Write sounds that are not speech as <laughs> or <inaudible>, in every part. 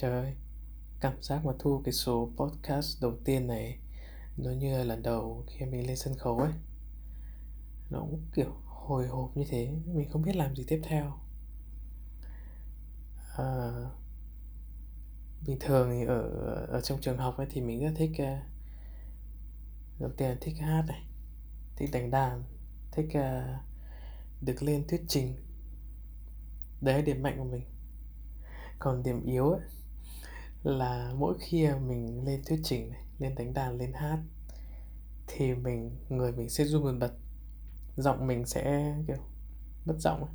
Trời ơi, cảm giác mà thu cái số podcast đầu tiên này nó như là lần đầu khi mình lên sân khấu ấy. Nó cũng kiểu hồi hộp như thế, mình không biết làm gì tiếp theo. À, bình thường thì ở ở trong trường học ấy thì mình rất thích uh, đầu tiên là thích hát này, thích đánh đàn, thích uh, được lên thuyết trình. Đấy là điểm mạnh của mình. Còn điểm yếu ấy là mỗi khi mình lên thuyết trình này, lên đánh đàn, lên hát thì mình người mình sẽ run bần bật. Giọng mình sẽ kiểu mất giọng ấy.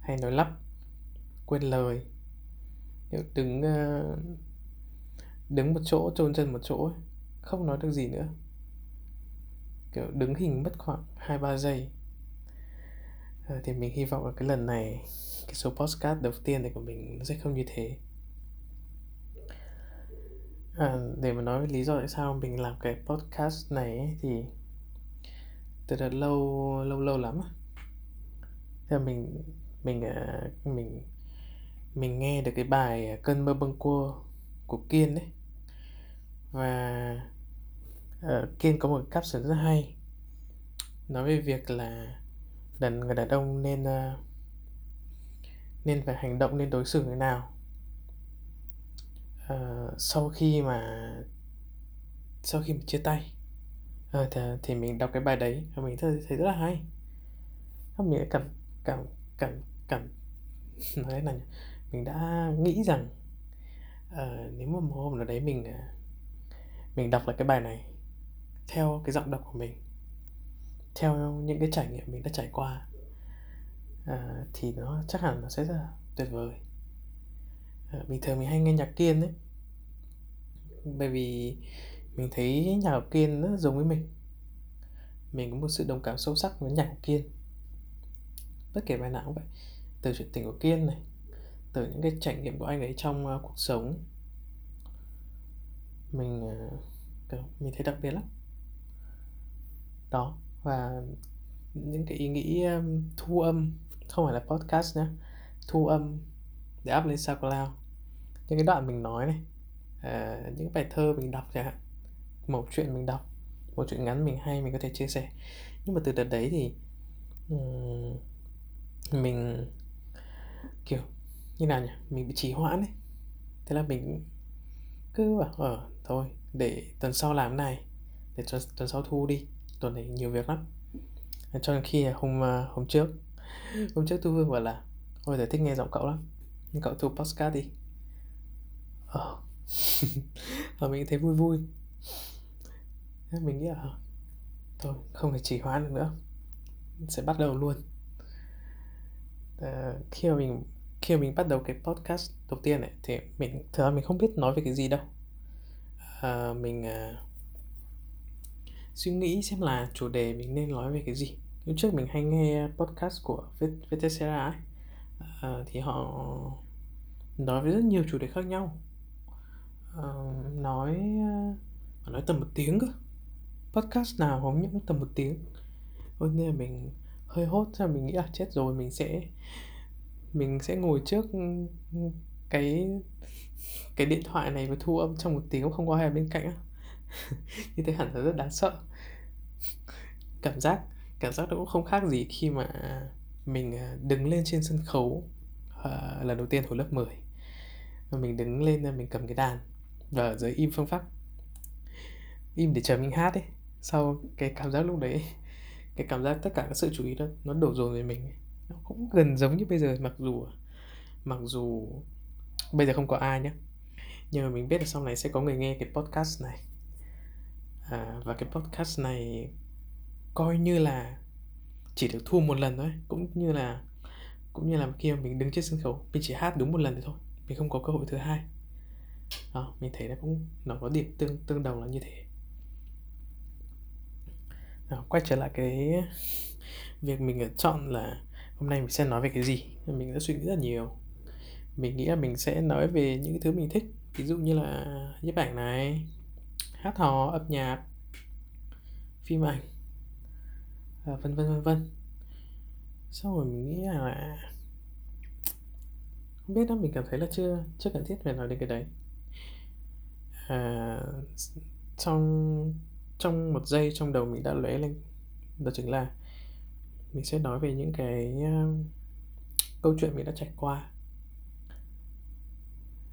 hay nói lắp, quên lời. Kiểu đứng ờ, đứng một chỗ, chôn chân một chỗ ấy, không nói được gì nữa. Kiểu đứng hình mất khoảng 2 3 giây. Ờ, thì mình hy vọng là cái lần này cái số podcast đầu tiên này của mình nó sẽ không như thế à, để mà nói lý do tại sao mình làm cái podcast này ấy, thì từ đợt lâu lâu lâu lắm thì mình mình à, mình mình nghe được cái bài à, cơn mơ bâng cua của kiên đấy và uh, kiên có một caption rất hay. Nói về việc là đàn người đàn ông nên uh, nên phải hành động nên đối xử như nào uh, sau khi mà sau khi mà chia tay uh, thì, thì mình đọc cái bài đấy và mình thấy, thấy rất là hay. Mình cảm cảm cảm cảm <laughs> nói thế này mình đã nghĩ rằng uh, nếu mà một hôm nào đấy mình uh, mình đọc lại cái bài này theo cái giọng đọc của mình theo những cái trải nghiệm mình đã trải qua uh, thì nó chắc hẳn nó sẽ rất là tuyệt vời. Ờ, bình thường mình hay nghe nhạc kiên đấy. Bởi vì mình thấy nhạc của kiên rất giống với mình. Mình có một sự đồng cảm sâu sắc với nhạc của kiên. Bất kể bài nào cũng vậy. Từ chuyện tình của kiên này từ những cái trải nghiệm của anh ấy trong uh, cuộc sống. Mình uh, mình thấy đặc biệt lắm. Đó và những cái ý nghĩ um, thu âm không phải là podcast nhé thu âm để up lên SoundCloud những cái đoạn mình nói này à, những bài thơ mình đọc chẳng hạn một chuyện mình đọc một chuyện ngắn mình hay mình có thể chia sẻ. Nhưng mà từ đợt đấy thì um, mình kiểu như nào nhỉ? Mình bị trì hoãn ấy. Thế là mình cứ bảo ở ờ, thôi để tuần sau làm này để tuần, tuần sau thu đi tuần này nhiều việc lắm. Cho nên khi hôm à, hôm trước hôm trước thu vương bảo là ôi giờ thích nghe giọng cậu lắm. Nhưng cậu thu podcast đi ờ. <laughs> Và mình thấy vui vui. Mình nghĩ là thôi không thể chỉ hoãn được nữa. Sẽ bắt đầu luôn. À, khi mà mình khi mà mình bắt đầu cái podcast đầu tiên này thì mình thực ra mình không biết nói về cái gì đâu. À, mình à, suy nghĩ xem là chủ đề mình nên nói về cái gì. Lúc trước mình hay nghe podcast của Vietcetera ấy. À, thì họ nói về rất nhiều chủ đề khác nhau. Ờ, nói ờ, nói tầm một tiếng cơ. Podcast nào cũng những tầm một tiếng? Ôi nên là mình hơi hốt ra mình nghĩ là chết rồi mình sẽ mình sẽ ngồi trước cái cái điện thoại này và thu âm trong một tiếng không có ai ở bên cạnh á. <laughs> Như thế hẳn là rất đáng sợ. Cảm giác cảm giác nó cũng không khác gì khi mà mình à, đứng lên trên sân khấu uh, lần đầu tiên hồi lớp 10 mình đứng lên à, mình cầm cái đàn. Ờ, ở dưới im phương pháp. Im để chờ mình hát ấy. Sau cái cảm giác lúc đấy cái cảm giác tất cả các sự chú ý đó nó đổ dồn về mình nó cũng gần giống như bây giờ mặc dù mặc dù bây giờ không có ai nhé nhưng mà mình biết là sau này sẽ có người nghe cái podcast này. À, và cái podcast này coi như là chỉ được thu một lần thôi. Cũng như là cũng như là khi mà mình đứng trên sân khấu mình chỉ hát đúng một lần thôi. Mình không có cơ hội thứ hai đó, mình thấy nó cũng nó có điểm tương tương đồng là như thế. Đó, quay trở lại cái việc mình ờ, chọn là hôm nay mình sẽ nói về cái gì? Mình đã suy nghĩ rất nhiều. Mình nghĩ là mình sẽ nói về những thứ mình thích ví dụ như là nhiếp ảnh này hát hò âm nhạc phim ảnh ờ, vân vân vân vân. Xong rồi mình nghĩ là không biết đó mình cảm thấy là chưa chưa cần thiết phải nói đến cái đấy à, trong trong một giây trong đầu mình đã lóe lên đó chính là mình sẽ nói về những cái uh, câu chuyện mình đã trải qua.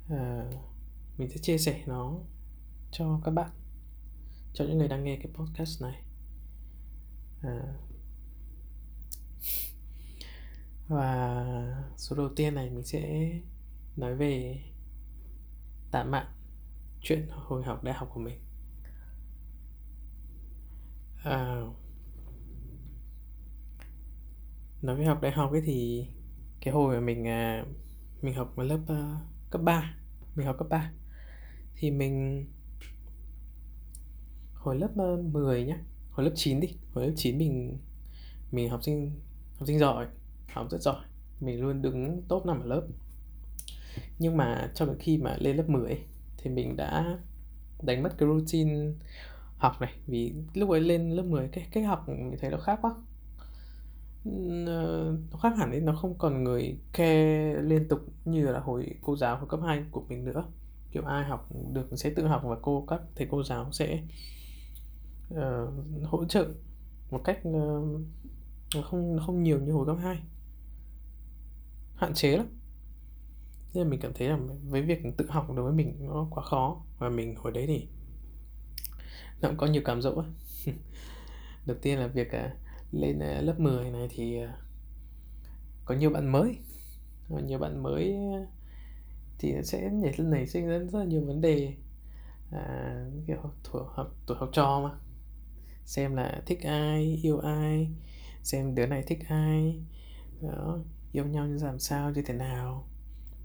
À, mình sẽ chia sẻ nó cho các bạn cho những người đang nghe cái podcast này. À, và số đầu tiên này mình sẽ nói về tạm mạng chuyện hồi học đại học của mình. À, nói về học đại học ấy thì cái hồi mà mình à, mình học ở lớp uh, cấp 3 mình học cấp 3 thì mình hồi lớp ờ, uh, 10 nhá hồi lớp 9 đi hồi lớp 9 mình mình học sinh học sinh giỏi học rất giỏi mình luôn đứng top năm ở lớp. Nhưng mà cho đến khi mà lên lớp 10 thì mình đã đánh mất cái routine học này. Vì lúc ấy lên lớp 10 cái cách học mình thấy nó khác quá. Ờ, nó khác hẳn đi nó không còn người khe liên tục như là hồi cô giáo hồi cấp 2 của mình nữa. Kiểu ai học được sẽ tự học và cô các thầy cô giáo sẽ uh, hỗ trợ một cách uh, không không nhiều như hồi cấp 2 hạn chế lắm nên là mình cảm thấy là với việc tự học đối với mình nó quá khó. Và mình hồi đấy thì nó cũng có nhiều cảm dỗ <laughs> đầu tiên là việc à, lên à, lớp 10 này thì à, có nhiều bạn mới. Và nhiều bạn mới thì sẽ nhảy lên nảy sinh ra rất là nhiều vấn đề à, kiểu tuổi học tuổi học trò mà. Xem là thích ai yêu ai xem đứa này thích ai. Đó yêu nhau như làm sao như thế nào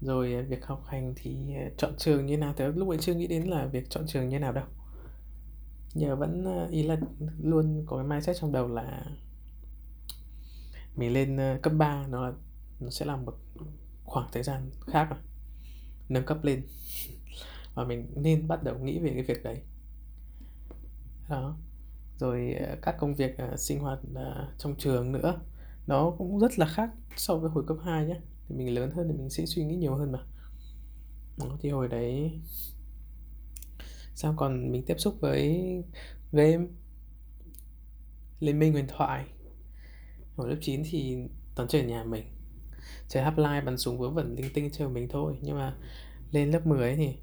rồi à, việc học hành thì à, chọn trường như nào? Thì lúc ấy chưa nghĩ đến là việc chọn trường như nào đâu. Nhờ vẫn à, ý là luôn có cái mindset trong đầu là mình lên cấp 3 nó là nó sẽ là một khoảng thời gian khác rồi nâng cấp lên. <laughs> Và mình nên bắt đầu nghĩ về cái việc đấy. Đó. Rồi các công việc uh, sinh hoạt uh, trong trường nữa nó cũng rất là khác so với hồi cấp 2 nhé thì mình lớn hơn thì mình sẽ suy nghĩ nhiều hơn mà. Đó, thì hồi đấy sao còn mình tiếp xúc với game liên minh huyền thoại. Hồi lớp 9 thì toàn chơi ở nhà mình. Chơi Half-Life bắn súng vớ vẩn linh tinh chơi mình thôi. Nhưng mà lên lớp 10 ấy thì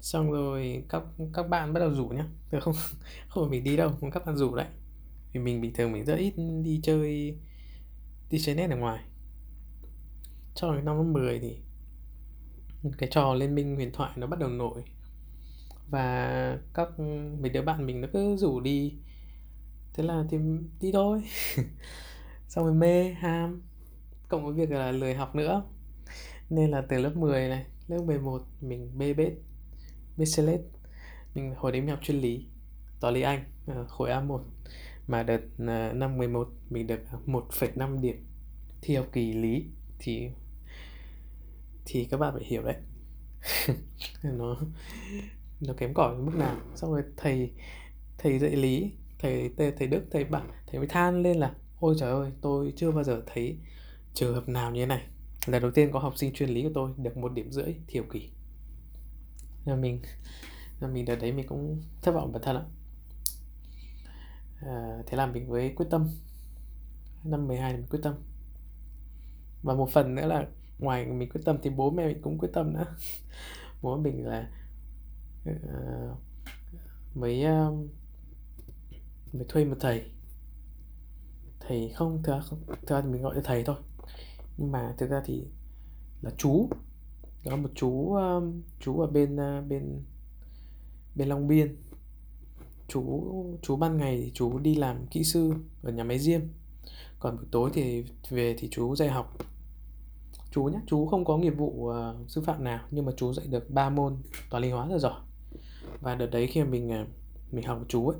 xong rồi các các bạn bắt đầu rủ nhá. Được không <laughs> không phải mình đi đâu các bạn rủ đấy. Vì mình bình thường mình rất ít đi chơi đi chơi net ở ngoài cho đến năm lớp 10 thì cái trò liên minh huyền thoại nó bắt đầu nổi. Và các mấy đứa bạn mình nó cứ rủ đi. Thế là thì đi thôi. <laughs> Xong rồi mê ham. Cộng với việc là lười học nữa. Nên là từ lớp 10 này lớp 11 mình bê bết bê select mình hồi đấy mình học chuyên lý toán lý anh à, khối A1 mà đợt à, năm 11 mình được 1,5 điểm thi học kỳ lý thì thì các bạn phải hiểu đấy. <laughs> Nó nó kém cỏi mức nào. Xong rồi thầy thầy dạy lý thầy thầy, thầy đức thầy bạn thầy mới than lên là ôi trời ơi tôi chưa bao giờ thấy trường hợp nào như thế này. Là đầu tiên có học sinh chuyên lý của tôi được một điểm rưỡi thiểu kỳ nên mình nên mình đợt đấy mình cũng thất vọng bản thân ạ à, thế là mình với quyết tâm năm 12 mình quyết tâm và một phần nữa là ngoài mình quyết tâm thì bố mẹ mình cũng quyết tâm nữa. <laughs> Bố mình là uh, mới uh, mới thuê một thầy. Thầy không thực ra không thực ra thì mình gọi là thầy thôi. Nhưng mà thực ra thì là chú. Đó một chú um, chú ở bên uh, bên bên Long Biên. Chú chú ban ngày thì chú đi làm kỹ sư ở nhà máy diêm còn buổi tối thì về thì chú dạy học. Chú nhé chú không có nghiệp vụ uh, sư phạm nào nhưng mà chú dạy được ba môn toán lý hóa rất giỏi. Và đợt đấy khi mà mình uh, mình học chú ấy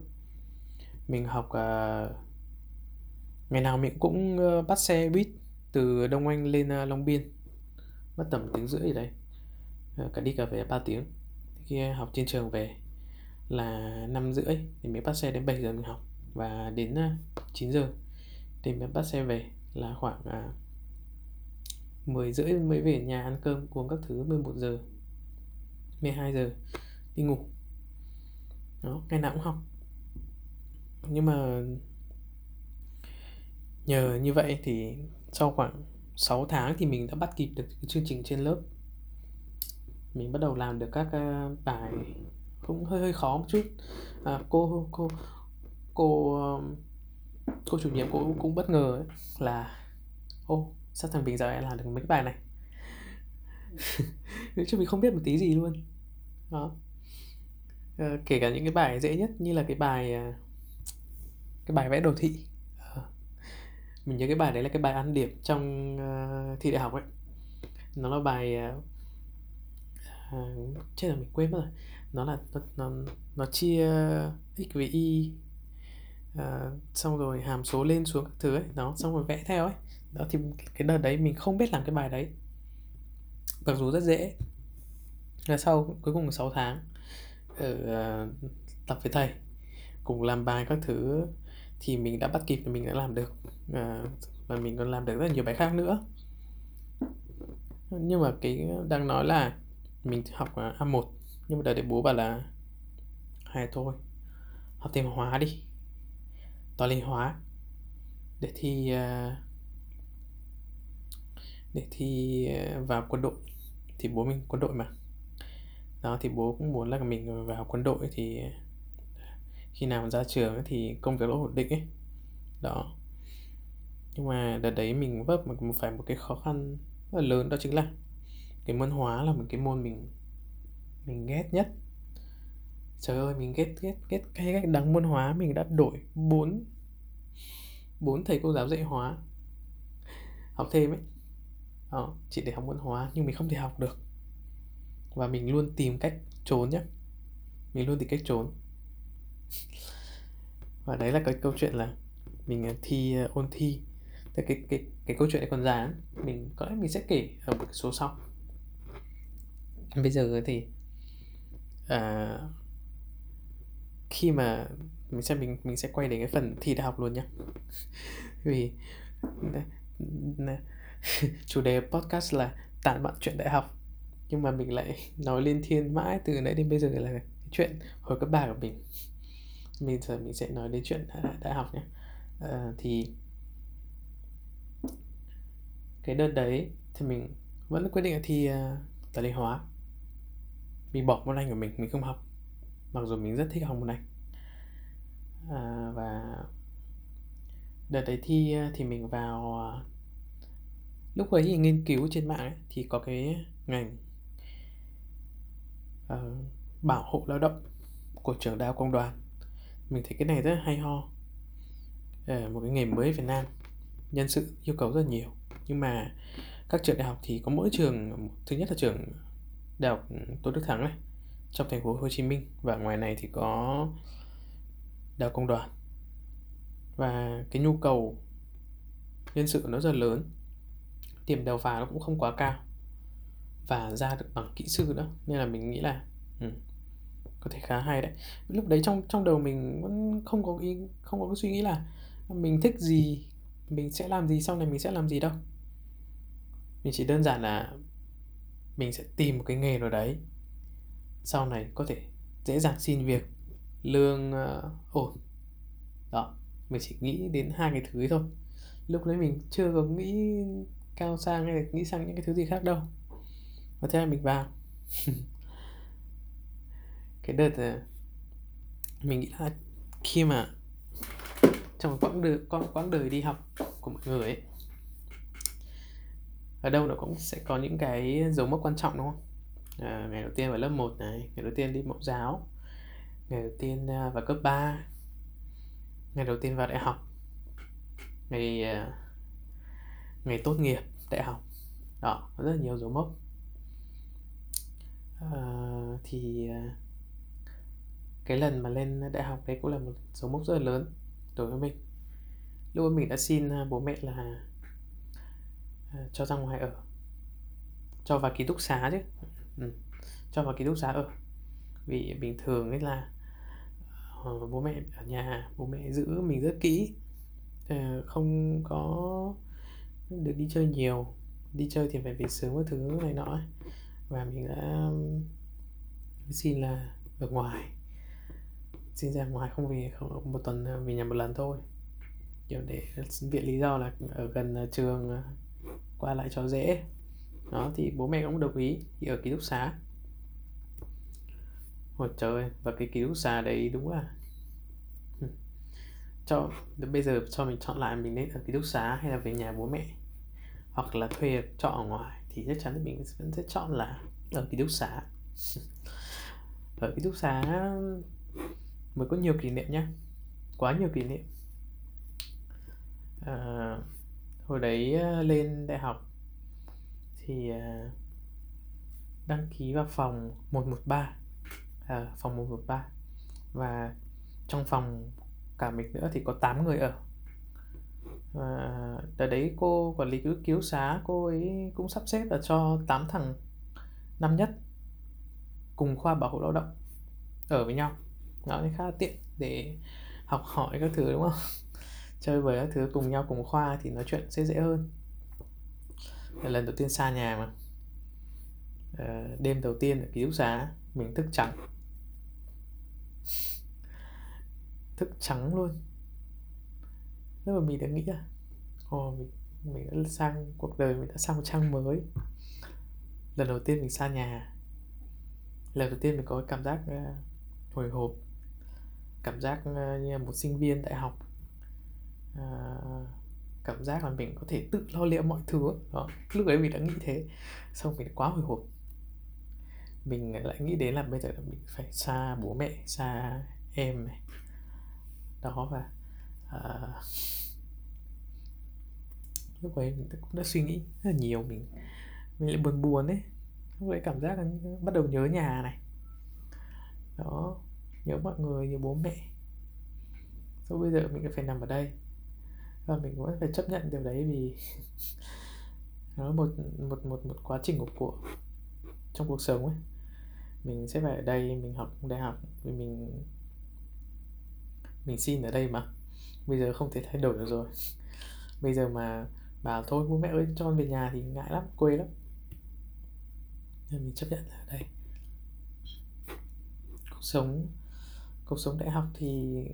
mình học uh, ngày nào mình cũng uh, bắt xe buýt từ đông anh lên uh, long biên. Mất tầm tiếng rưỡi gì đấy uh, cả đi cả về 3 tiếng. Khi học trên trường về là năm rưỡi thì mới bắt xe đến 7 giờ mình học và đến uh, 9 giờ thì mình bắt xe về là khoảng à, 10 rưỡi mới về nhà ăn cơm uống các thứ 11 giờ 12 giờ đi ngủ. Đó ngày nào cũng học. Nhưng mà nhờ như vậy thì sau khoảng 6 tháng thì mình đã bắt kịp được cái chương trình trên lớp. Mình bắt đầu làm được các uh, bài cũng hơi hơi khó một chút. À, cô cô cô cô chủ nhiệm cô cũng bất ngờ ấy, là ô sao thằng Bình giờ lại làm được mấy cái bài này? <laughs> Chứ mình không biết một tí gì luôn. Đó. À, kể cả những cái bài dễ nhất như là cái bài à, cái bài vẽ đồ thị. À, mình nhớ cái bài đấy là cái bài ăn điểm trong uh, thi đại học ấy. Nó là bài uh, chết là mình quên mất rồi. Nó là nó nó, nó chia x với y. Ờ, xong rồi hàm số lên xuống các thứ ấy đó xong rồi vẽ theo ấy. Đó thì cái đợt đấy mình không biết làm cái bài đấy. Mặc dù rất dễ. Là sau cuối cùng 6 tháng ở uh, tập với thầy cùng làm bài các thứ thì mình đã bắt kịp và mình đã làm được uh, và mình còn làm được rất là nhiều bài khác nữa. Nhưng mà cái đang nói là mình học A1 nhưng mà đợt đấy bố bảo là hay thôi học thêm hóa đi toán lý hóa. Để thi à, để thi à, vào quân đội thì bố mình quân đội mà. Đó, thì bố cũng muốn là mình vào quân đội thì à, khi nào ra trường thì công việc nó ổn định ấy. Đó. Nhưng mà đợt đấy mình vấp một, phải một cái khó khăn rất là lớn, đó chính là cái môn hóa là một cái môn mình mình ghét nhất trời ơi mình ghét ghét ghét cái cách đắng môn hóa. Mình đã đổi bốn bốn thầy cô giáo dạy hóa. Học thêm ấy. Đó, chỉ để học môn hóa nhưng mình không thể học được. Và mình luôn tìm cách trốn nhé mình luôn tìm cách trốn. <laughs> Và đấy là cái câu chuyện là mình ờ, thi uh, ôn thi. Thì cái cái cái câu chuyện này còn dài mình có lẽ mình sẽ kể ở một số sau. Bây giờ thì à, khi mà mình sẽ mình mình sẽ quay đến cái phần thi đại học luôn nhé <laughs> vì <laughs> chủ đề podcast là tản bạn chuyện đại học. Nhưng mà mình lại <laughs> nói lên thiên mãi từ nãy đến bây giờ là cái chuyện hồi cấp ba của mình. Mình giờ mình sẽ nói đến chuyện đại, đại học nhé à, ờ, thì cái đợt đấy thì mình vẫn quyết định là thi uh, toán lý hóa. Mình bỏ môn anh của mình mình không học mặc dù mình rất thích học môn anh. À, và đợt đấy thi ờ, thì mình vào ờ, lúc ấy thì nghiên cứu trên mạng ấy, thì có cái ngành uh, bảo hộ lao động của trường đại học công đoàn. Mình thấy cái này rất hay ho. Uh, một cái nghề mới Việt Nam nhân sự yêu cầu rất nhiều. Nhưng mà các trường đại học thì có mỗi trường thứ nhất là trường đại học Tôn Đức Thắng này trong thành phố Hồ Chí Minh. Và ngoài này thì có đào công đoàn. Và cái nhu cầu nhân sự nó rất lớn. Điểm đầu vào nó cũng không quá cao. Và ra được bằng kỹ sư nữa. Nên là mình nghĩ là ừ, có thể khá hay đấy. Lúc đấy trong trong đầu mình vẫn không có ý không có cái suy nghĩ là mình thích gì mình sẽ làm gì sau này mình sẽ làm gì đâu. Mình chỉ đơn giản là mình sẽ tìm một cái nghề nào đấy sau này có thể dễ dàng xin việc. Lương ờ, uh, ổn đó mình chỉ nghĩ đến hai cái thứ thôi. Lúc đấy mình chưa có nghĩ cao sang hay là nghĩ sang những cái thứ gì khác đâu. Và thế là mình vào. <laughs> Cái đợt uh, mình nghĩ là khi mà trong quãng đời quãng, quãng đời đi học của mọi người ấy ở đâu nó cũng sẽ có những cái dấu mốc quan trọng đúng không? À, ngày đầu tiên vào lớp 1 này ngày đầu tiên đi mẫu giáo. Ngày đầu tiên à, vào cấp 3 ngày đầu tiên vào đại học. Ngày à, ngày tốt nghiệp đại học. Đó rất là nhiều dấu mốc. À, thì à, cái lần mà lên đại học đấy cũng là một dấu mốc rất là lớn đối với mình. Lúc đó mình đã xin bố mẹ là cho ra ngoài ở cho vào ký túc xá chứ ừ. cho vào ký túc xá ở. Vì bình thường ấy là uh, bố mẹ ở nhà bố mẹ giữ mình rất kỹ. Uh, không có được đi chơi nhiều. Đi chơi thì phải về sớm các thứ này nọ ấy. và mình đã xin là ở ngoài. Xin ra ngoài không về không, một tuần ờ, về nhà một lần thôi. Kiểu để viện lý do là ở gần trường qua lại cho dễ đó thì bố mẹ cũng đồng ý thì ở ký túc xá. Ôi trời và cái ký túc xá đấy đúng là <laughs> cho bây giờ cho mình chọn lại mình nên ở ký túc xá hay là về nhà bố mẹ? Hoặc là thuê trọ ở ngoài thì chắc chắn là mình vẫn sẽ chọn là ở ký túc xá. <laughs> Ở ký túc xá mới có nhiều kỷ niệm nhá. Quá nhiều kỷ niệm. À, hồi đấy à, lên đại học thì à, đăng ký vào phòng 113 à, phòng 113 và trong phòng cả mình nữa thì có 8 người ở. Và đợt đấy cô quản lý cứu cứu xá cô ấy cũng sắp xếp là cho 8 thằng năm nhất cùng khoa bảo hộ lao động ở với nhau. Nó khá là tiện để học hỏi các thứ đúng không? <laughs> Chơi với các thứ cùng nhau cùng khoa thì nói chuyện sẽ dễ hơn lần đầu tiên xa nhà mà. À, đêm đầu tiên ở ký túc xá mình thức trắng. Thức trắng luôn. Nhưng mà mình đã nghĩ là ồ mình mình đã sang cuộc đời mình đã sang một trang mới. Lần đầu tiên mình xa nhà. Lần đầu tiên mình có cảm giác uh, hồi hộp. Cảm giác uh, như là một sinh viên đại học. Uh, cảm giác là mình có thể tự lo liệu mọi thứ đó lúc ấy mình đã nghĩ thế xong mình quá hồi hộp. Mình lại nghĩ đến là bây giờ là mình phải xa bố mẹ xa em này. Đó và uh, lúc ấy mình cũng đã suy nghĩ rất là nhiều mình mình lại buồn buồn đấy lúc ấy cảm giác là bắt đầu nhớ nhà này. Đó nhớ mọi người nhớ bố mẹ. Sau bây giờ mình phải nằm ở đây và mình vẫn phải chấp nhận điều đấy vì <laughs> nó là một một một một quá trình của, của trong cuộc sống ấy. Mình sẽ phải ở đây mình học đại học vì mình mình xin ở đây mà. Bây giờ không thể thay đổi được rồi. <laughs> Bây giờ mà bảo thôi bố mẹ ơi cho con về nhà thì ngại lắm quê lắm. Nên mình chấp nhận ở đây. Cuộc sống cuộc sống đại học thì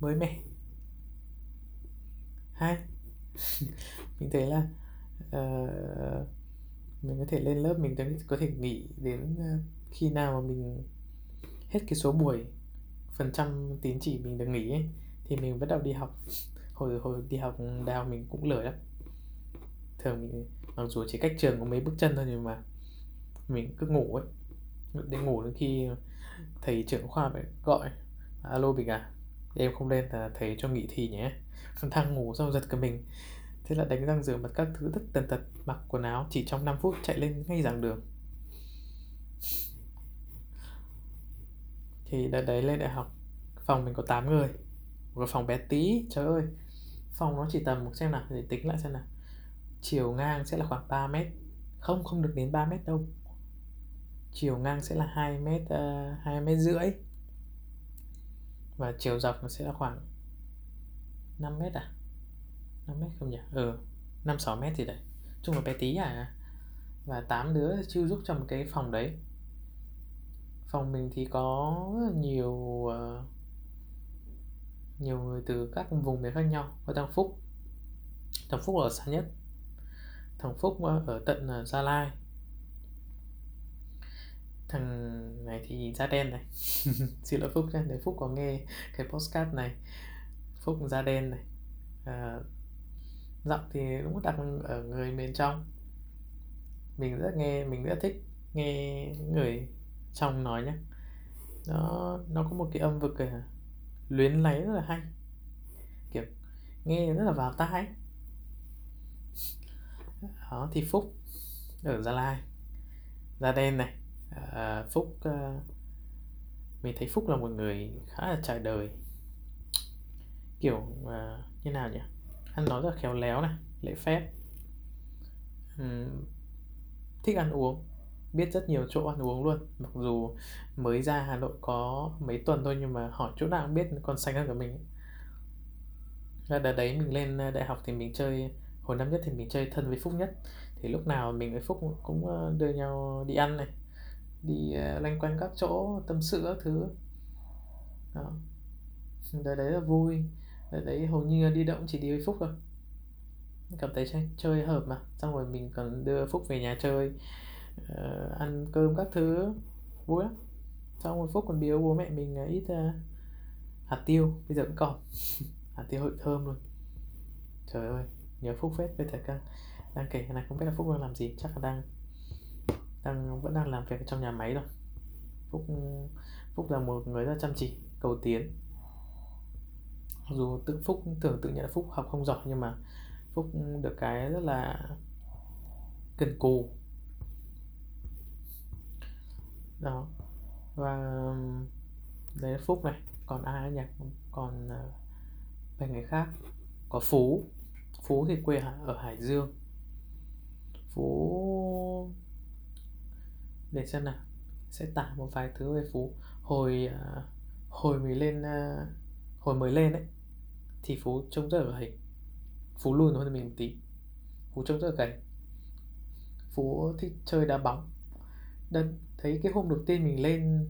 mới mẻ. Hay. <laughs> Mình thấy là uh, mình có thể lên lớp mình có thể nghỉ đến ờ, khi nào mà mình hết cái số buổi phần trăm tín chỉ mình được nghỉ ấy, thì mình bắt đầu đi học. <laughs> Hồi hồi đi học đại học mình cũng lười lắm. Thường mình mặc dù chỉ cách trường có mấy bước chân thôi nhưng mà mình cứ ngủ ấy. Để ngủ đến khi thầy trưởng khoa phải gọi alo bình à em không lên là thầy cho nghỉ thi nhé. Còn đang ngủ xong giật cả mình. Thế là đánh răng rửa mặt các thứ tất tần tật mặc quần áo chỉ trong 5 phút chạy lên ngay giảng đường. Thì đợt đấy lên đại học phòng mình có 8 người. Một phòng bé tí trời ơi. Phòng nó chỉ tầm một xem nào để tính lại xem nào. Chiều ngang sẽ là khoảng 3 mét. Không không được đến 3 mét đâu. Chiều ngang sẽ là 2 mét ờ, uh, 2 mét rưỡi và chiều dọc nó sẽ là khoảng 5 mét à? 5 mét không nhỉ? Ừ 5 6 mét gì đấy. Chung là bé tí à? Và 8 đứa chưa giúp trong một cái phòng đấy. Phòng mình thì có nhiều uh, nhiều người từ các vùng miền khác nhau. Có thằng Phúc. Thằng Phúc ở xa nhất. Thằng Phúc ở tận ờ, Gia Lai thằng này thì da đen này. <laughs> Xin lỗi phúc nhé nếu phúc có nghe cái postcard này. Phúc da đen này. À, giọng thì đúng đặc ở người miền trong. Mình rất nghe mình rất thích nghe người trong nói nhé. Nó nó có một cái âm vực à, luyến lấy rất là hay. Kiểu nghe rất là vào tai. Đó thì phúc ở gia lai. Da đen này à, phúc à, mình thấy phúc là một người khá là trải đời. Kiểu à, như nào nhỉ? Ăn nói rất là khéo léo này lễ phép. Uhm, thích ăn uống biết rất nhiều chỗ ăn uống luôn. Mặc dù mới ra Hà Nội có mấy tuần thôi nhưng mà hỏi chỗ nào cũng biết còn xanh hơn cả mình. Và đợt đấy mình lên à, đại học thì mình chơi hồi năm nhất thì mình chơi thân với phúc nhất. Thì lúc nào mình với phúc cũng à, đưa nhau đi ăn này đi à, lanh quanh các chỗ tâm sự các thứ. Đó. Đời đấy là vui. Đời đấy hầu như đi động chỉ đi với phúc thôi. Cảm thấy chơi, chơi hợp mà. Xong rồi mình còn đưa phúc về nhà chơi uh, ăn cơm các thứ. Vui lắm. Xong rồi phúc còn biếu bố mẹ mình uh, ít uh, hạt tiêu. Bây giờ vẫn còn <laughs> hạt tiêu hội thơm luôn. Trời ơi nhớ phúc phết. Với thời cang, đang kể này không biết là phúc đang làm gì chắc là đang đang, vẫn đang làm việc trong nhà máy rồi phúc phúc là một người rất chăm chỉ, cầu tiến. Dù tự phúc tưởng tự nhận là phúc học không giỏi, nhưng mà phúc được cái rất là cần cù. Đó. Và, đấy là phúc này. Còn ai nhỉ còn vài về người khác? Có phú. Phú thì quê ở hải dương. Phú để xem nào. Sẽ tả một vài thứ về phú. Hồi uh, hồi mới lên uh, hồi mới lên ấy thì phú trông rất là gầy phú lùn hơn mình một tí. Phú trông rất là gầy. Phú thích chơi đá bóng. Đợt, thấy cái hôm đầu tiên mình lên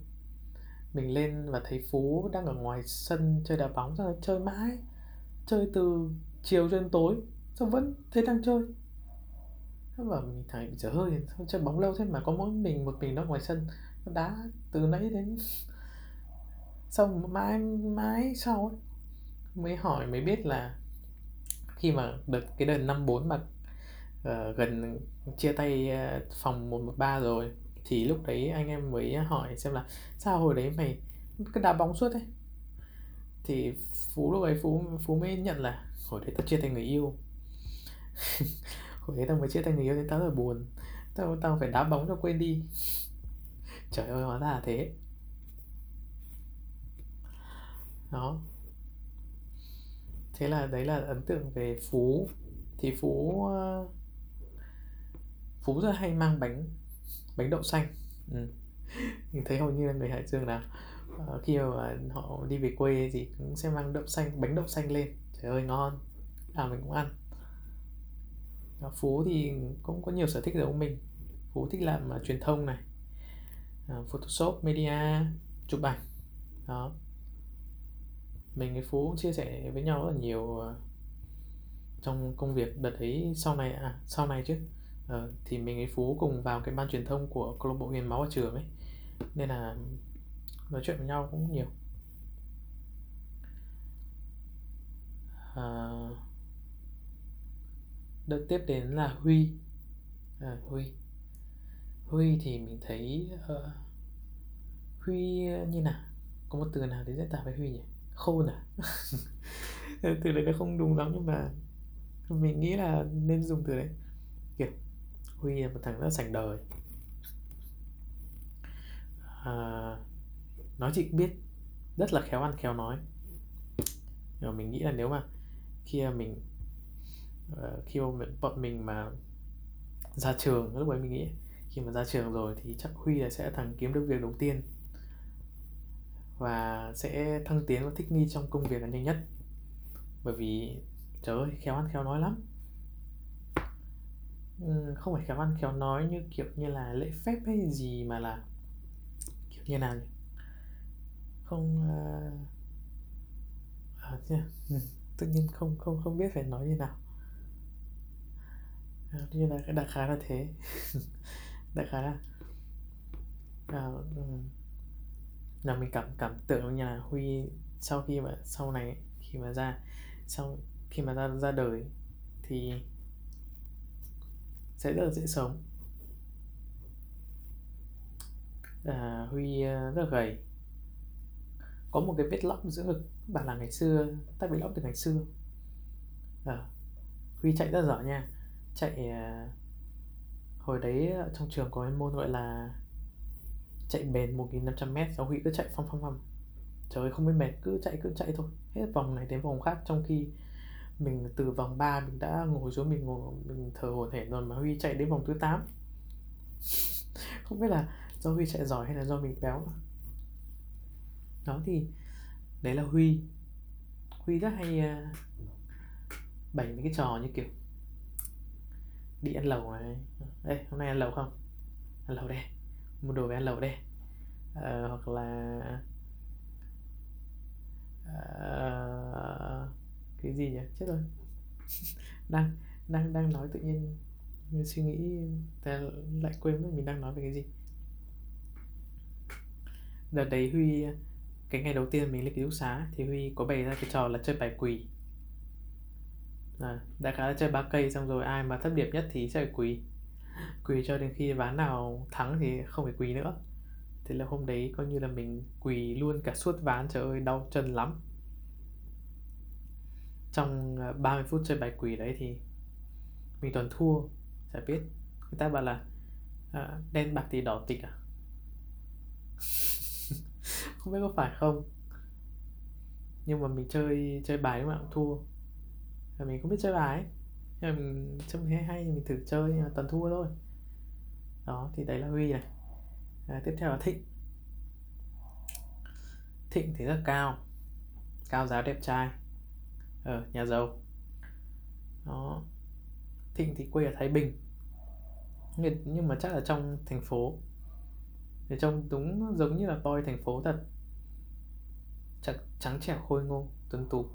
mình lên và thấy phú đang ở ngoài sân chơi đá bóng rồi chơi mãi chơi từ chiều cho đến tối xong vẫn thấy đang chơi và mình thấy dở hơi sao chơi bóng lâu thế mà có mỗi mình một mình nó ngoài sân nó đá từ nãy đến <laughs> xong mãi mãi sau ấy, mới hỏi mới biết là khi mà đợt cái đợt năm bốn mà uh, gần chia tay uh, phòng 113 rồi thì lúc đấy anh em mới hỏi xem là sao hồi đấy mày cứ đá bóng suốt đấy thì phú lúc ấy phú phú mới nhận là hồi đấy tao chia tay người yêu. <laughs> hồi đấy tao mới chia tay người yêu nên tao rất là buồn. Tao tao phải đá bóng cho quên đi. Trời ơi hóa ra là thế. Đó. Thế là đấy là ấn tượng về phú. Thì phú ờ, phú rất hay mang bánh bánh đậu xanh. Ừ. mình thấy hầu như là người hải dương nào. Uh, khi mà họ đi về quê thì cũng sẽ mang đậu xanh bánh đậu xanh lên. Trời ơi ngon. À mình cũng ăn. Ờ, phú thì cũng có nhiều sở thích giống mình. Phú thích làm uh, truyền thông này uh, photoshop media chụp ảnh. Đó. Mình với phú cũng chia sẻ với nhau rất là nhiều uh, trong công việc đợt ấy sau này à sau này chứ. Uh, thì mình với phú cùng vào cái ban truyền thông của câu lạc bộ hiến máu ở trường ấy. Nên là nói chuyện với nhau cũng nhiều. À, đợt tiếp đến là huy. À, huy. Huy thì mình thấy uh, huy ờ, như nào? Có một từ nào để diễn tả với huy nhỉ? Khôn à? <laughs> Từ đấy nó không đúng lắm nhưng mà mình nghĩ là nên dùng từ đấy. Kiểu huy là một thằng rất sành đời. À, nói chỉ biết rất là khéo ăn khéo nói. Nhưng mà mình nghĩ là nếu mà khi mình uh, khi mà bọn mình mà ra trường lúc ấy mình nghĩ khi mà ra trường rồi thì chắc huy là sẽ thằng kiếm được việc đầu tiên và sẽ thăng tiến và thích nghi trong công việc là nhanh nhất. Bởi vì trời ơi khéo ăn khéo nói lắm. Ừ, không phải khéo ăn khéo nói như kiểu như là lễ phép hay gì mà là kiểu như nào nhỉ? Không uh... à, ừ, tự nhiên không không không biết phải nói như nào. À, như là cái đại khái là thế. <laughs> Đại khái là à, là mình cảm cảm tưởng như là huy sau khi mà sau này khi mà ra sau khi mà ra ra đời thì sẽ rất là dễ sống. À, huy à, rất là gầy. Có một cái vết lõm giữa ngực bạn là ngày xưa ta bị lõm từ ngày xưa. À, huy chạy rất giỏi nha chạy à, hồi đấy à, trong trường có cái môn gọi là chạy bền 1.500m giáo Huy cứ chạy phong phong phong trời ơi không biết mệt cứ chạy cứ chạy thôi. Hết vòng này đến vòng khác trong khi mình từ vòng 3 mình đã ngồi xuống mình ngồi mình thở hổn hển rồi mà Huy chạy đến vòng thứ 8 <laughs> không biết là do Huy chạy giỏi hay là do mình béo. Đó thì đấy là Huy. Huy rất hay uh, bày mấy cái trò như kiểu đi ăn lẩu này. Đây hôm nay ăn lẩu không? Ăn lẩu đây. Mua đồ về ăn lẩu đây. Ờ, hoặc là ờ, cái gì nhỉ? Chết rồi. <laughs> Đang đang đang nói tự nhiên suy nghĩ ta lại quên mất mình đang nói về cái gì. Đợt đấy huy cái ngày đầu tiên mình lên ký túc xá thì huy có bày ra cái trò là chơi bài quỳ. Dạ, à, đại khái là chơi ba cây xong rồi ai mà thấp điểm nhất thì sẽ phải quỳ. Quỳ cho đến khi ván nào thắng thì không phải quỳ nữa. Thế là hôm đấy coi như là mình quỳ luôn cả suốt ván trời ơi đau chân lắm. Trong ờ, 30 phút chơi bài quỳ đấy thì mình toàn thua chả biết. Người ta bảo là à, đen bạc thì đỏ tịch à? <laughs> Không biết có phải không? Nhưng mà mình chơi chơi bài lúc nào cũng thua và mình không biết chơi bài nhưng mà mình trông hay hay mình thử chơi nhưng mà toàn thua thôi. Đó thì đấy là huy này. À, tiếp theo là thịnh. Thịnh thì rất cao. Cao giáo đẹp trai. Ở nhà giàu. Đó. Thịnh thì quê ở thái bình. Nhưng mà chắc là trong thành phố. Thì trông đúng giống như là boy thành phố thật. Chắc, trắng trẻo khôi ngô tuấn tú.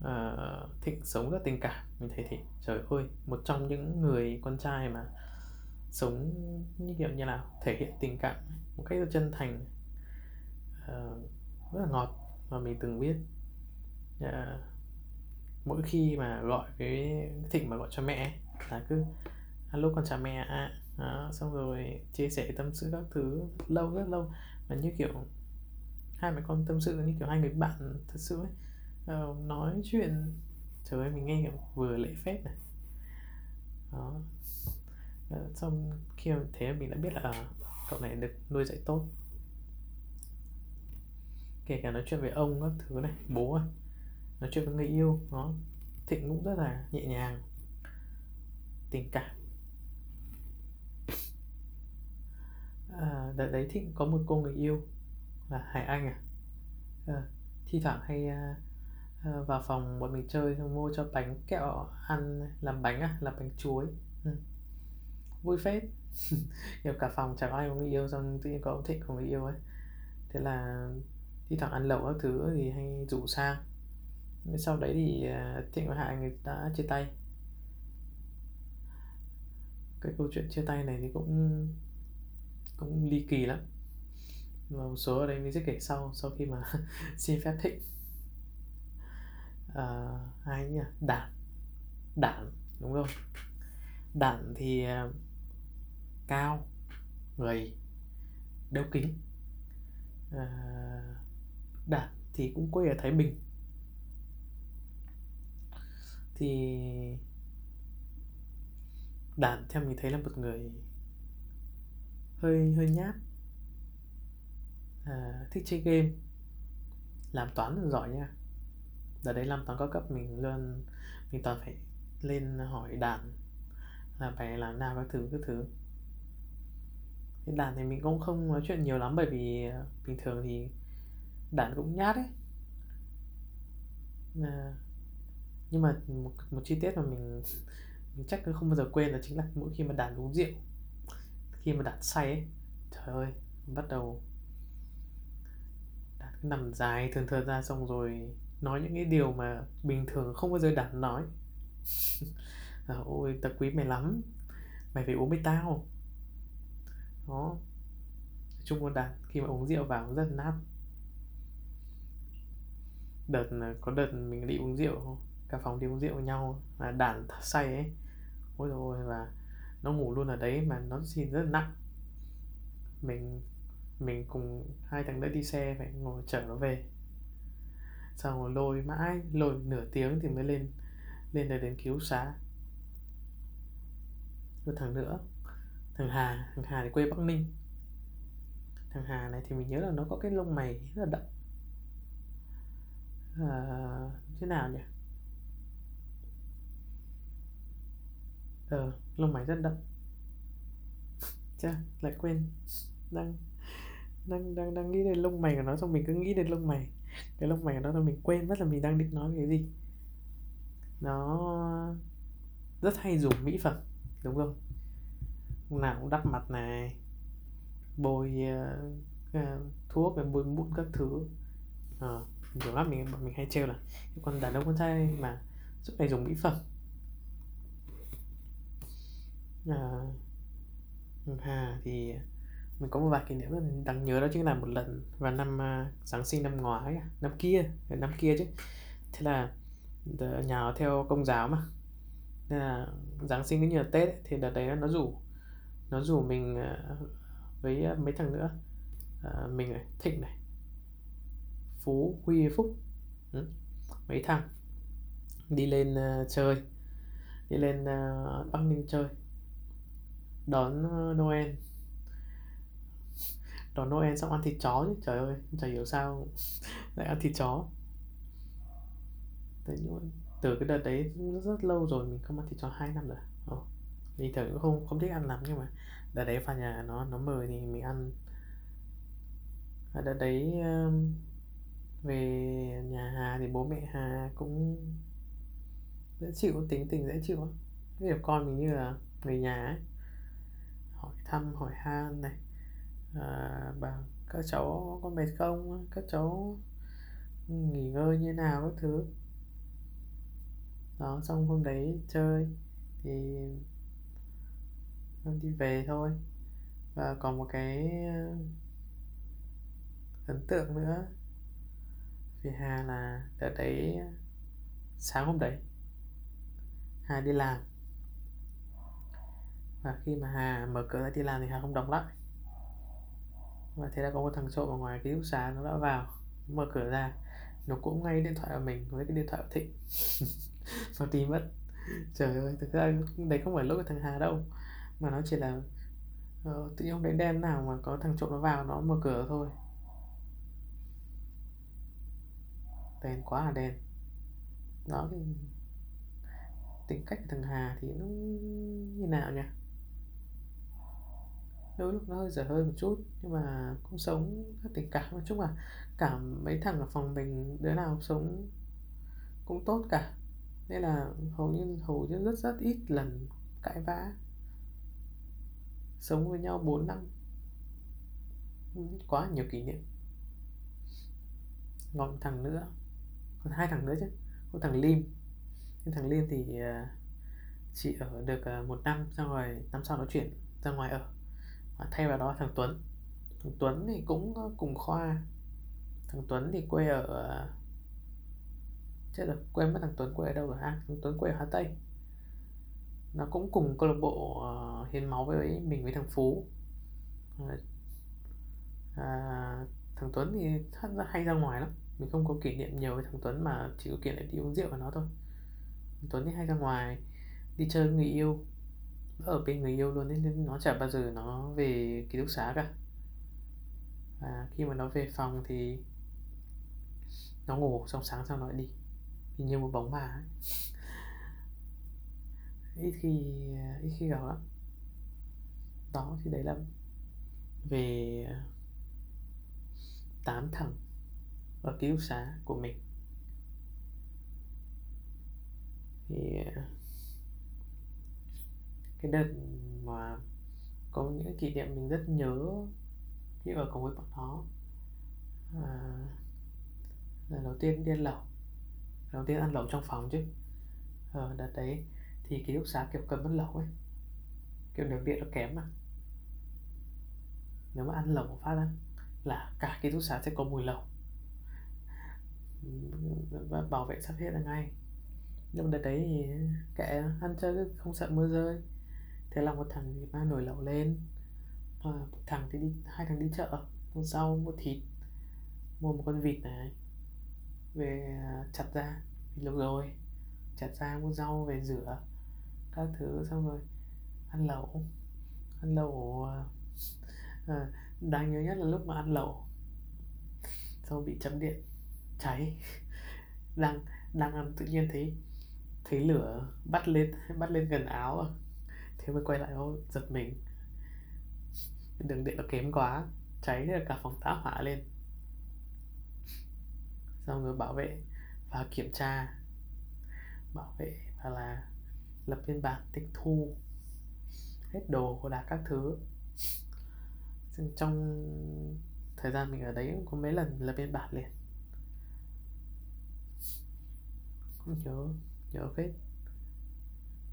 Ờ, thịnh sống rất tình cảm. Mình thấy thì trời ơi một trong những người con trai mà sống như kiểu như nào thể hiện tình cảm một cách rất chân thành uh, rất là ngọt mà mình từng biết. Uh, mỗi khi mà gọi với thịnh mà gọi cho mẹ là cứ alo con chào mẹ ạ. À. xong rồi chia sẻ tâm sự các thứ rất lâu rất lâu. Mà như kiểu hai mẹ con tâm sự như kiểu hai người bạn thật sự ấy uh, nói chuyện. Trời ơi mình nghe vừa lễ phép này. Đó. Uh, xong khi mà thế mình đã biết là uh, cậu này được nuôi dạy tốt. Kể cả nói chuyện với ông các thứ này bố à. Nói chuyện với người yêu nó thịnh cũng rất là nhẹ nhàng. Tình cảm. À, đợt đấy thịnh có một cô người yêu là hải anh à, à thi thoảng hay à, Ờ, vào phòng bọn mình chơi mua cho bánh kẹo ăn làm bánh à làm bánh chuối. Ừ. vui phết. <laughs> Nhiều cả phòng chẳng ai có người yêu, xong tự nhiên có ông thịnh có người yêu ấy. Thế là đi thẳng ăn lẩu các thứ thì hay rủ sang. Sau đấy thì à, thịnh và hải người đã chia tay. Cái câu chuyện chia tay này thì cũng cũng ly kỳ lắm. Và một số ở đây mình sẽ kể sau sau khi mà <laughs> xin phép thịnh. Ờ, uh, ai nhỉ? Đản đản đúng không? Đản thì uh, cao gầy đeo kính. Ờ, uh, đản thì cũng quê ở thái bình. Thì đản theo mình thấy là một người hơi hơi nhát. À, thích chơi game làm toán là giỏi nha đợt đấy làm toán cao cấp mình luôn mình toàn phải lên hỏi đàn là phải làm nào các thứ các thứ. Thì đàn thì mình cũng không nói chuyện nhiều lắm bởi vì ờ, bình thường thì đàn cũng nhát ấy. À, nhưng mà một, một chi tiết mà mình <laughs> mình chắc không bao giờ quên là chính là mỗi khi mà đàn uống rượu khi mà đàn say ấy trời ơi bắt đầu đàn cứ nằm dài thường thường ra xong rồi nói những cái điều mà bình thường không bao giờ đàn nói. <laughs> À, ôi tao quý mày lắm. Mày phải uống với tao. Đó. Chung con đàn khi mà uống rượu vào rất là nát. Đợt có đợt mình đi uống rượu cả phòng đi uống rượu với nhau là đàn say ấy. Ôi rồi và nó ngủ luôn ở đấy mà nó xin rất là nặng. Mình mình cùng hai thằng nữa đi xe phải ngồi chở nó về xong rồi lôi mãi lôi nửa tiếng thì mới lên lên đây đến cứu xá. Một thằng nữa thằng Hà thằng Hà thì quê Bắc Ninh. Thằng Hà này thì mình nhớ là nó có cái lông mày rất là đậm. À, thế nào nhỉ? Ờ lông mày rất đậm. <laughs> Chà lại quên. Đang đang đang đang nghĩ đến lông mày của nó xong mình cứ nghĩ đến lông mày cái lúc mày đó là mình quên mất là mình đang định nói về cái gì. Nó rất hay dùng mỹ phẩm đúng không? Lúc nào cũng đắp mặt này bôi uh, uh, thuốc bôi mụn các thứ. À, nhiều lắm mình mình hay trêu là cái con đàn ông con trai mà suốt ngày dùng mỹ phẩm. À, hà thì mình có một vài kỷ niệm rất đáng nhớ đó chính là một lần vào năm uh, Giáng sinh năm ngoái năm kia ờ, năm kia chứ. Thế là ờ, nhà theo công giáo mà. Nên là Giáng sinh cũng như là Tết ấy, thì đợt đấy nó rủ nó rủ mình uh, với mấy thằng nữa. Uh, mình này Thịnh này Phú Huy Phúc ừ. mấy thằng đi lên uh, chơi đi lên uh, Bắc Ninh chơi đón uh, Noel đón Noel xong ăn thịt chó chứ trời ơi chả hiểu sao <laughs> lại ăn thịt chó. Đấy, nhưng mà từ cái đợt đấy rất, rất lâu rồi mình không ăn thịt chó hai năm rồi. Ồ. bình thường cũng không không thích ăn lắm nhưng mà đợt đấy vào nhà nó nó mời thì mình ăn. Và đợt đấy về nhà Hà thì bố mẹ Hà cũng dễ chịu tính tình dễ chịu. Á hiểu con mình như là người nhà ấy. Hỏi thăm hỏi han này à, bảo các cháu có mệt không các cháu nghỉ ngơi như nào các thứ? Đó xong hôm đấy chơi thì đi về thôi. Và còn một cái ờ, ấn tượng nữa. Vì Hà là đợt đấy ờ, sáng hôm đấy Hà đi làm. Và khi mà Hà mở cửa ra đi làm thì Hà không đóng lại và thế là có một thằng trộm ở ngoài cái túc xá nó đã vào mở cửa ra nó cũng ngay điện thoại của mình với cái điện thoại của Thịnh. <laughs> Nó tìm mất. Trời ơi thực ra đấy không phải lỗi của thằng Hà đâu mà nó chỉ là uh, tự nhiên hôm đấy đen nào mà có thằng trộm nó vào nó mở cửa thôi. Đen quá là đen. Đó thì tính cách của thằng Hà thì nó như nào nhỉ? Đôi lúc nó hơi dở hơi một chút, nhưng mà cũng sống rất tình cảm. Nói chung là cả mấy thằng ở phòng mình, đứa nào sống cũng tốt cả. Nên là hầu như hầu như rất rất ít lần cãi vã. Sống với nhau 4 năm. Quá nhiều kỷ niệm. Còn thằng nữa, còn hai thằng nữa chứ, có thằng Lim. Nhưng thằng Lim thì à, chị ở được à, một năm, xong rồi năm sau nó chuyển ra ngoài ở và thay vào đó thằng Tuấn. Thằng Tuấn thì cũng ờ, cùng khoa. Thằng Tuấn thì quê ở ờ, chết rồi quên mất thằng Tuấn quê ở đâu rồi. Ha thằng Tuấn quê ở Hà Tây. Nó cũng cùng câu lạc bộ uh, hiến máu với mình với thằng Phú. À, thằng Tuấn thì thật ra hay ra ngoài lắm. Mình không có kỷ niệm nhiều với thằng Tuấn mà chỉ có kỷ niệm đi uống rượu với nó thôi. Thằng Tuấn thì hay ra ngoài đi chơi người yêu ở bên người yêu luôn nên nó chả bao giờ nó về ký túc xá cả. Và khi mà nó về phòng thì nó ngủ, xong sáng sau nó lại đi. Thì như một bóng ma ấy. <laughs> ít khi ít khi gặp lắm. Đó, thì đấy là về à, tám thằng ở ký túc xá của mình. Thì à, cái đợt mà có những kỷ niệm mình rất nhớ khi ở cùng với bọn nó. À, lần đầu tiên đi ăn lẩu đầu tiên ăn lẩu trong phòng chứ. Ờ, đợt đấy thì ký túc xá kiểu cấm ăn lẩu ấy kiểu đường điện nó kém mà. Nếu mà ăn lẩu một phát á là cả ký túc xá sẽ có mùi lẩu. Và bảo vệ sắp hết là ngay. Nhưng đợt đấy thì kệ ăn chơi không sợ mưa rơi thế là một thằng thì mang nồi lẩu lên. À, một thằng thì đi hai thằng đi chợ mua rau mua thịt mua một con vịt này về à, chặt ra vịt lúc rồi chặt ra mua rau về rửa các thứ xong rồi ăn lẩu ăn lẩu à ờ, đáng nhớ nhất là lúc mà ăn lẩu xong bị chấm điện cháy. <laughs> Đang đang ăn tự nhiên thấy thấy lửa bắt lên bắt lên gần áo thế mới quay lại, ô, giật mình. Đường điện nó kém quá, cháy cả phòng tá hỏa lên. Xong rồi bảo vệ và kiểm tra. Bảo vệ và là lập biên bản tịch thu hết đồ của đạt các thứ. Trong thời gian mình ở đấy cũng có mấy lần lập biên bản liền. Cũng nhớ nhớ phết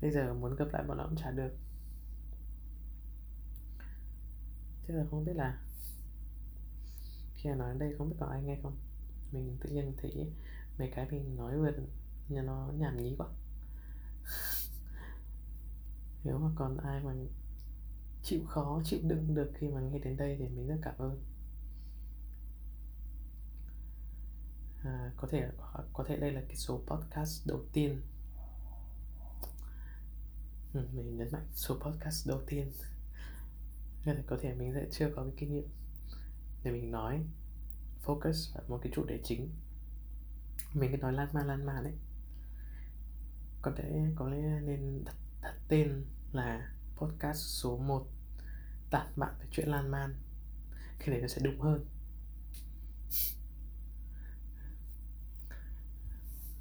bây giờ muốn gặp lại bọn nó cũng chả được. Thế là không biết là khi nói đến đây không biết có ai nghe không? Mình tự nhiên thấy mấy cái mình nói vừa nhà nó nhảm nhí quá. <laughs> Nếu mà còn ai mà chịu khó chịu đựng được khi mà nghe đến đây thì mình rất cảm ơn. À, có thể có thể đây là cái số podcast đầu tiên. Ừ, mình nhấn mạnh số podcast đầu tiên nên có thể mình sẽ chưa có cái kinh nghiệm để mình nói focus vào một cái chủ đề chính. Mình cứ nói lan man lan man đấy có thể có lẽ nên đặt, đặt tên là podcast số 1 tản mạn về chuyện lan man. Cái này nó sẽ đúng hơn.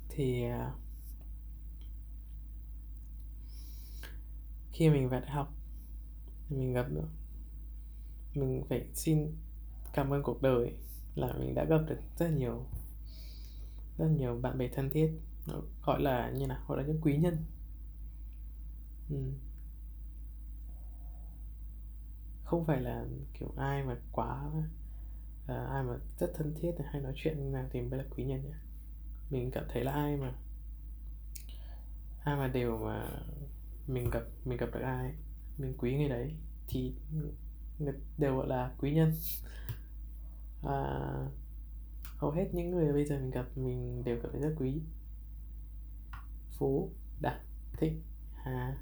Thì à, khi mình vào đại học mình gặp được mình phải xin cảm ơn cuộc đời là mình đã gặp được rất nhiều rất nhiều bạn bè thân thiết. Gọi là như nào? Gọi là những quý nhân. Ừ. không phải là kiểu ai mà quá à, ai mà rất thân thiết hay nói chuyện như nào thì mới là quý nhân nhỉ? Mình cảm thấy là ai mà ai mà đều mà mình gặp mình gặp được ai mình quý người đấy thì đều gọi là quý nhân. Và hầu hết những người bây giờ mình gặp mình đều cảm thấy rất quý. Phú đạt thịnh hà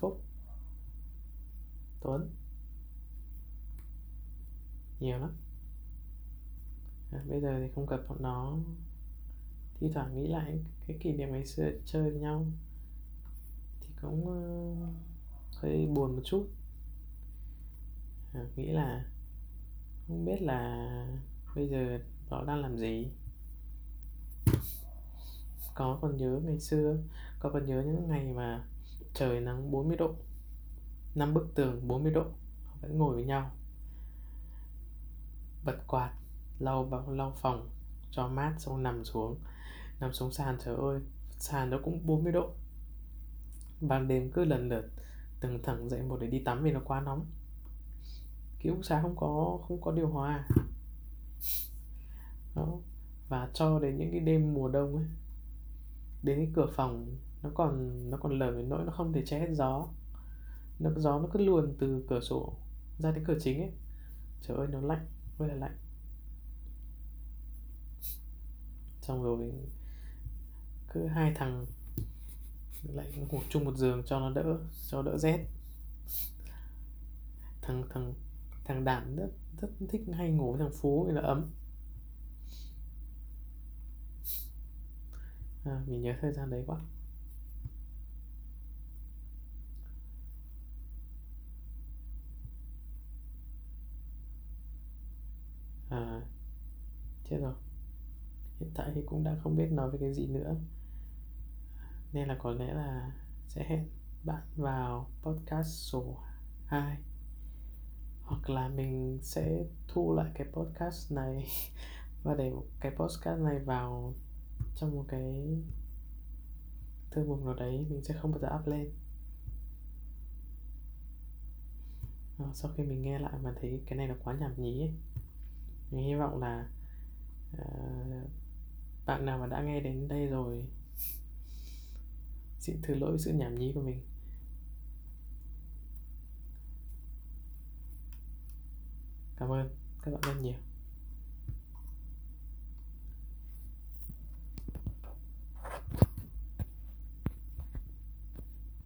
phúc tuấn. Nhiều lắm. À, bây giờ thì không gặp bọn nó. Thi thoảng nghĩ lại cái kỷ niệm ngày xưa chơi với nhau thì cũng uh, hơi buồn một chút à, nghĩ là không biết là bây giờ bảo đang làm gì. Có còn nhớ ngày xưa có còn nhớ những ngày mà trời nắng 40 độ năm bức tường 40 độ vẫn ngồi với nhau. Bật quạt lau lau phòng cho mát xong nằm xuống. Nằm xuống sàn trời ơi sàn nó cũng 40 độ. Ban đêm cứ lần lượt từng thẳng dậy một để đi tắm vì nó quá nóng ký túc xá không có không có điều hòa. Đó. Và cho đến những cái đêm mùa đông ấy, đến cái cửa phòng, nó còn nó còn lở đến nỗi nó không thể che hết gió. Nó gió nó cứ luồn từ cửa sổ ra đến cửa chính ấy. Trời ơi, nó lạnh, rất là lạnh. Xong rồi cứ hai thằng lại ngủ chung một giường cho nó đỡ, cho đỡ rét. Thằng thằng thằng đàn rất rất thích hay ngủ với thằng phú vì là ấm. À, mình nhớ thời gian đấy quá. À chết rồi. Hiện tại thì cũng đã không biết nói về cái gì nữa. Nên là có lẽ là sẽ hẹn bạn vào podcast số 2 hoặc là mình sẽ thu lại cái podcast này <laughs> và để cái podcast này vào trong một cái thư mục nào đấy mình sẽ không bao giờ up lên à, sau khi mình nghe lại mà thấy cái này là quá nhảm nhí ấy. mình hy vọng là uh, bạn nào mà đã nghe đến đây rồi <laughs> xin thứ lỗi sự nhảm nhí của mình cảm ơn các bạn rất nhiều.